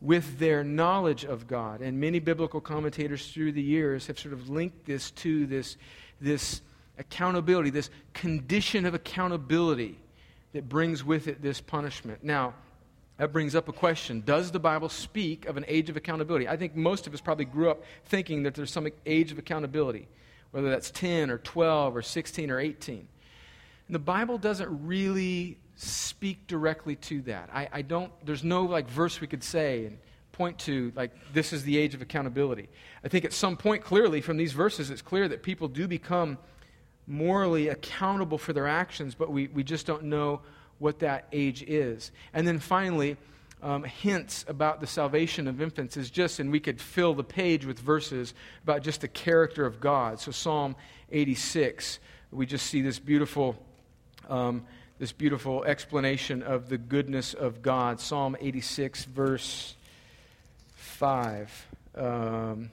with their knowledge of God. And many biblical commentators through the years have sort of linked this to this, this accountability, this condition of accountability that brings with it this punishment. Now, that brings up a question Does the Bible speak of an age of accountability? I think most of us probably grew up thinking that there's some age of accountability, whether that's 10 or 12 or 16 or 18. And the Bible doesn't really speak directly to that. I, I don't, there's no like verse we could say and point to like this is the age of accountability. I think at some point clearly from these verses it's clear that people do become morally accountable for their actions, but we, we just don't know what that age is. And then finally, um, hints about the salvation of infants is just, and we could fill the page with verses about just the character of God. So Psalm 86, we just see this beautiful. Um, this beautiful explanation of the goodness of God. Psalm 86, verse 5. Um,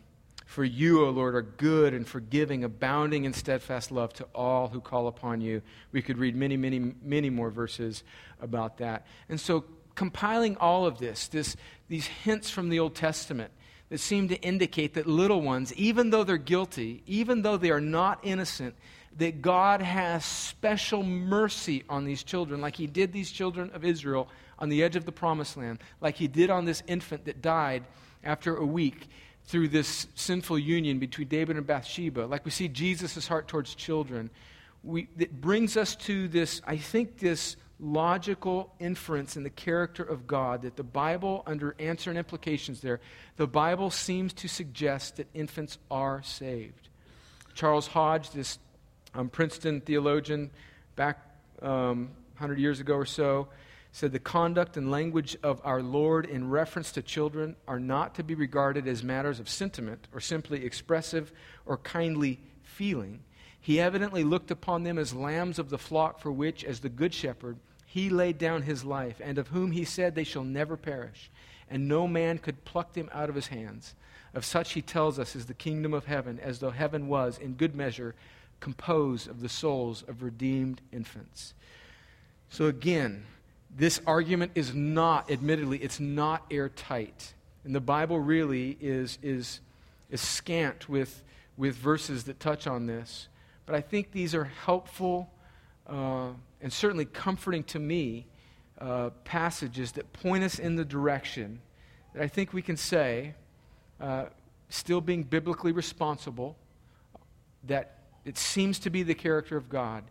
For you, O Lord, are good and forgiving, abounding in steadfast love to all who call upon you. We could read many, many, many more verses about that. And so, compiling all of this, this these hints from the Old Testament, that seem to indicate that little ones, even though they're guilty, even though they are not innocent, that God has special mercy on these children, like He did these children of Israel on the edge of the promised land, like He did on this infant that died after a week through this sinful union between David and Bathsheba, like we see Jesus' heart towards children. We, it brings us to this, I think, this logical inference in the character of God that the Bible, under answer and implications there, the Bible seems to suggest that infants are saved. Charles Hodge, this um, Princeton theologian back um, 100 years ago or so, said the conduct and language of our Lord in reference to children are not to be regarded as matters of sentiment or simply expressive or kindly feeling. He evidently looked upon them as lambs of the flock for which, as the good shepherd, he laid down his life, and of whom he said, They shall never perish, and no man could pluck them out of his hands. Of such he tells us is the kingdom of heaven, as though heaven was, in good measure, composed of the souls of redeemed infants. So again, this argument is not, admittedly, it's not airtight. And the Bible really is, is, is scant with, with verses that touch on this. But I think these are helpful uh, and certainly comforting to me uh, passages that point us in the direction that I think we can say, uh, still being biblically responsible, that it seems to be the character of God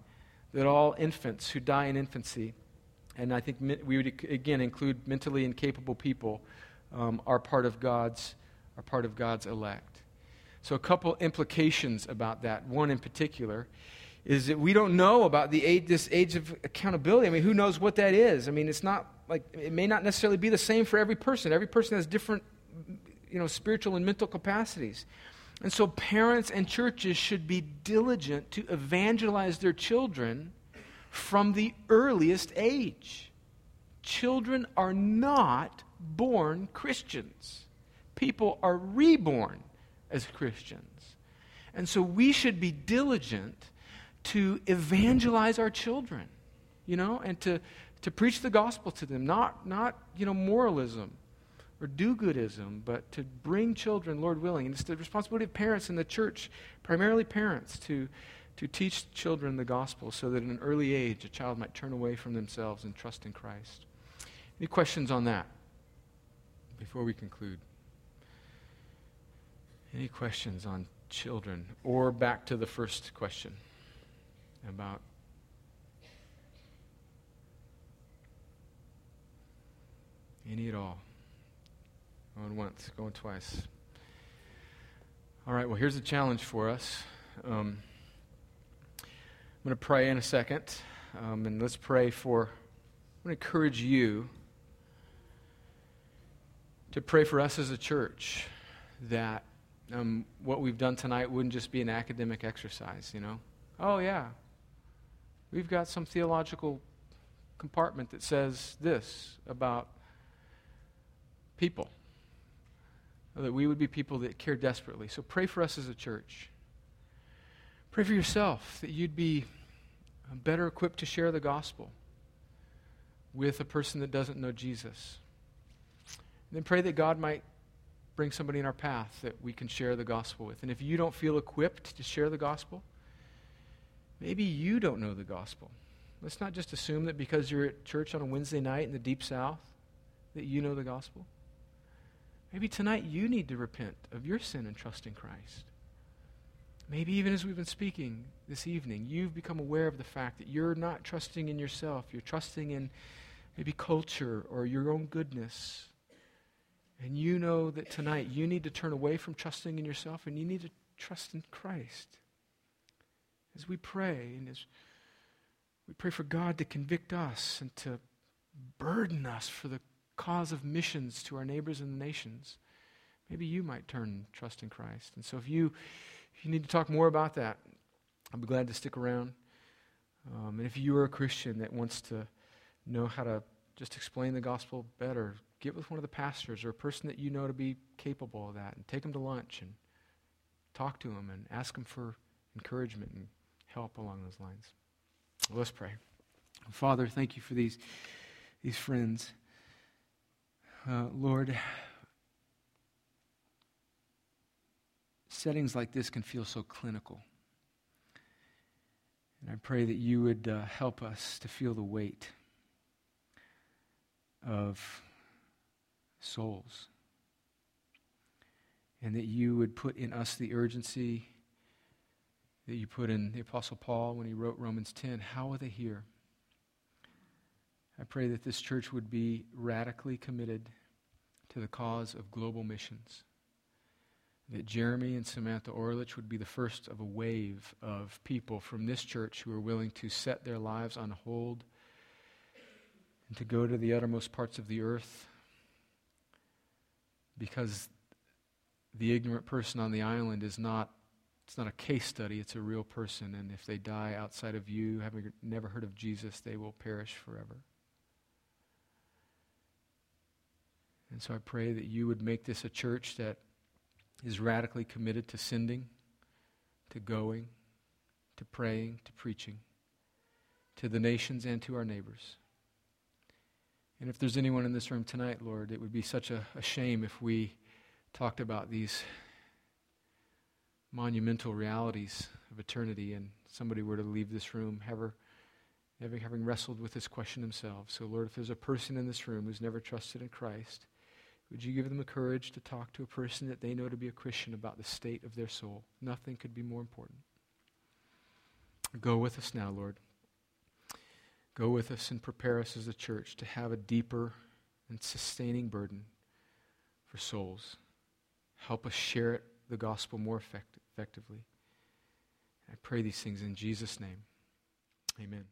that all infants who die in infancy, and I think we would again include mentally incapable people, um, are part of God's are part of God's elect. So a couple implications about that. One in particular is that we don't know about the age, this age of accountability. I mean, who knows what that is? I mean, it's not like it may not necessarily be the same for every person. Every person has different, you know, spiritual and mental capacities. And so, parents and churches should be diligent to evangelize their children from the earliest age. Children are not born Christians, people are reborn as Christians. And so, we should be diligent to evangelize our children, you know, and to, to preach the gospel to them, not, not you know, moralism or do goodism, but to bring children, Lord willing. And it's the responsibility of parents in the church, primarily parents, to, to teach children the gospel so that in an early age a child might turn away from themselves and trust in Christ. Any questions on that before we conclude? Any questions on children? Or back to the first question about any at all? Going once, going twice. All right, well, here's a challenge for us. Um, going to pray in a second, um, and let's pray for, I'm going to encourage you to pray for us as a church that um, what we've done tonight wouldn't just be an academic exercise, you know? Oh, yeah. We've got some theological compartment that says this about people. That we would be people that care desperately. So pray for us as a church. Pray for yourself that you'd be uh, better equipped to share the gospel with a person that doesn't know Jesus. And then pray that God might bring somebody in our path that we can share the gospel with. And if you don't feel equipped to share the gospel, maybe you don't know the gospel. Let's not just assume that because you're at church on a Wednesday night in the deep south that you know the gospel. Maybe tonight you need to repent of your sin and trust in Christ. Maybe even as we've been speaking this evening, you've become aware of the fact that you're not trusting in yourself. You're trusting in maybe culture or your own goodness and you know that tonight you need to turn away from trusting in yourself and you need to trust in Christ. As we pray and as we pray for God to convict us and to burden us for the cause of missions to our neighbors and the nations, maybe you might turn and trust in Christ. And so if you, if you need to talk more about that, I'll be glad to stick around. Um, and if you are a Christian that wants to know how to just explain the gospel better, get with one of the pastors or a person that you know to be capable of that and take them to lunch and talk to them and ask them for encouragement and help along those lines. Let's pray. Father, thank you for these, these friends. Uh, Lord, settings like this can feel so clinical. And I pray that you would uh, help us to feel the weight of souls. And that you would put in us the urgency that you put in the Apostle Paul when he wrote Romans 10. How will they hear? I pray that this church would be radically committed to the cause of global missions. That Jeremy and Samantha Orlich would be the first of a wave of people from this church who are willing to set their lives on hold and to go to the uttermost parts of the earth because the ignorant person on the island is not it's not a case study it's a real person. And if they die outside of you having never heard of jesus they will perish forever. And so i pray that you would make this a church that is radically committed to sending to going to praying to preaching to the nations and to our neighbors and if there's anyone in this room tonight, Lord, it would be such a, a shame if we talked about these monumental realities of eternity and somebody were to leave this room ever, never having wrestled with this question themselves. So, Lord, if there's a person in this room who's never trusted in Christ, would you give them the courage to talk to a person that they know to be a Christian about the state of their soul? Nothing could be more important. Go with us now, Lord. Go with us and prepare us as a church to have a deeper and sustaining burden for souls. Help us share it, the gospel more effect- effectively. I pray these things in Jesus' name. Amen.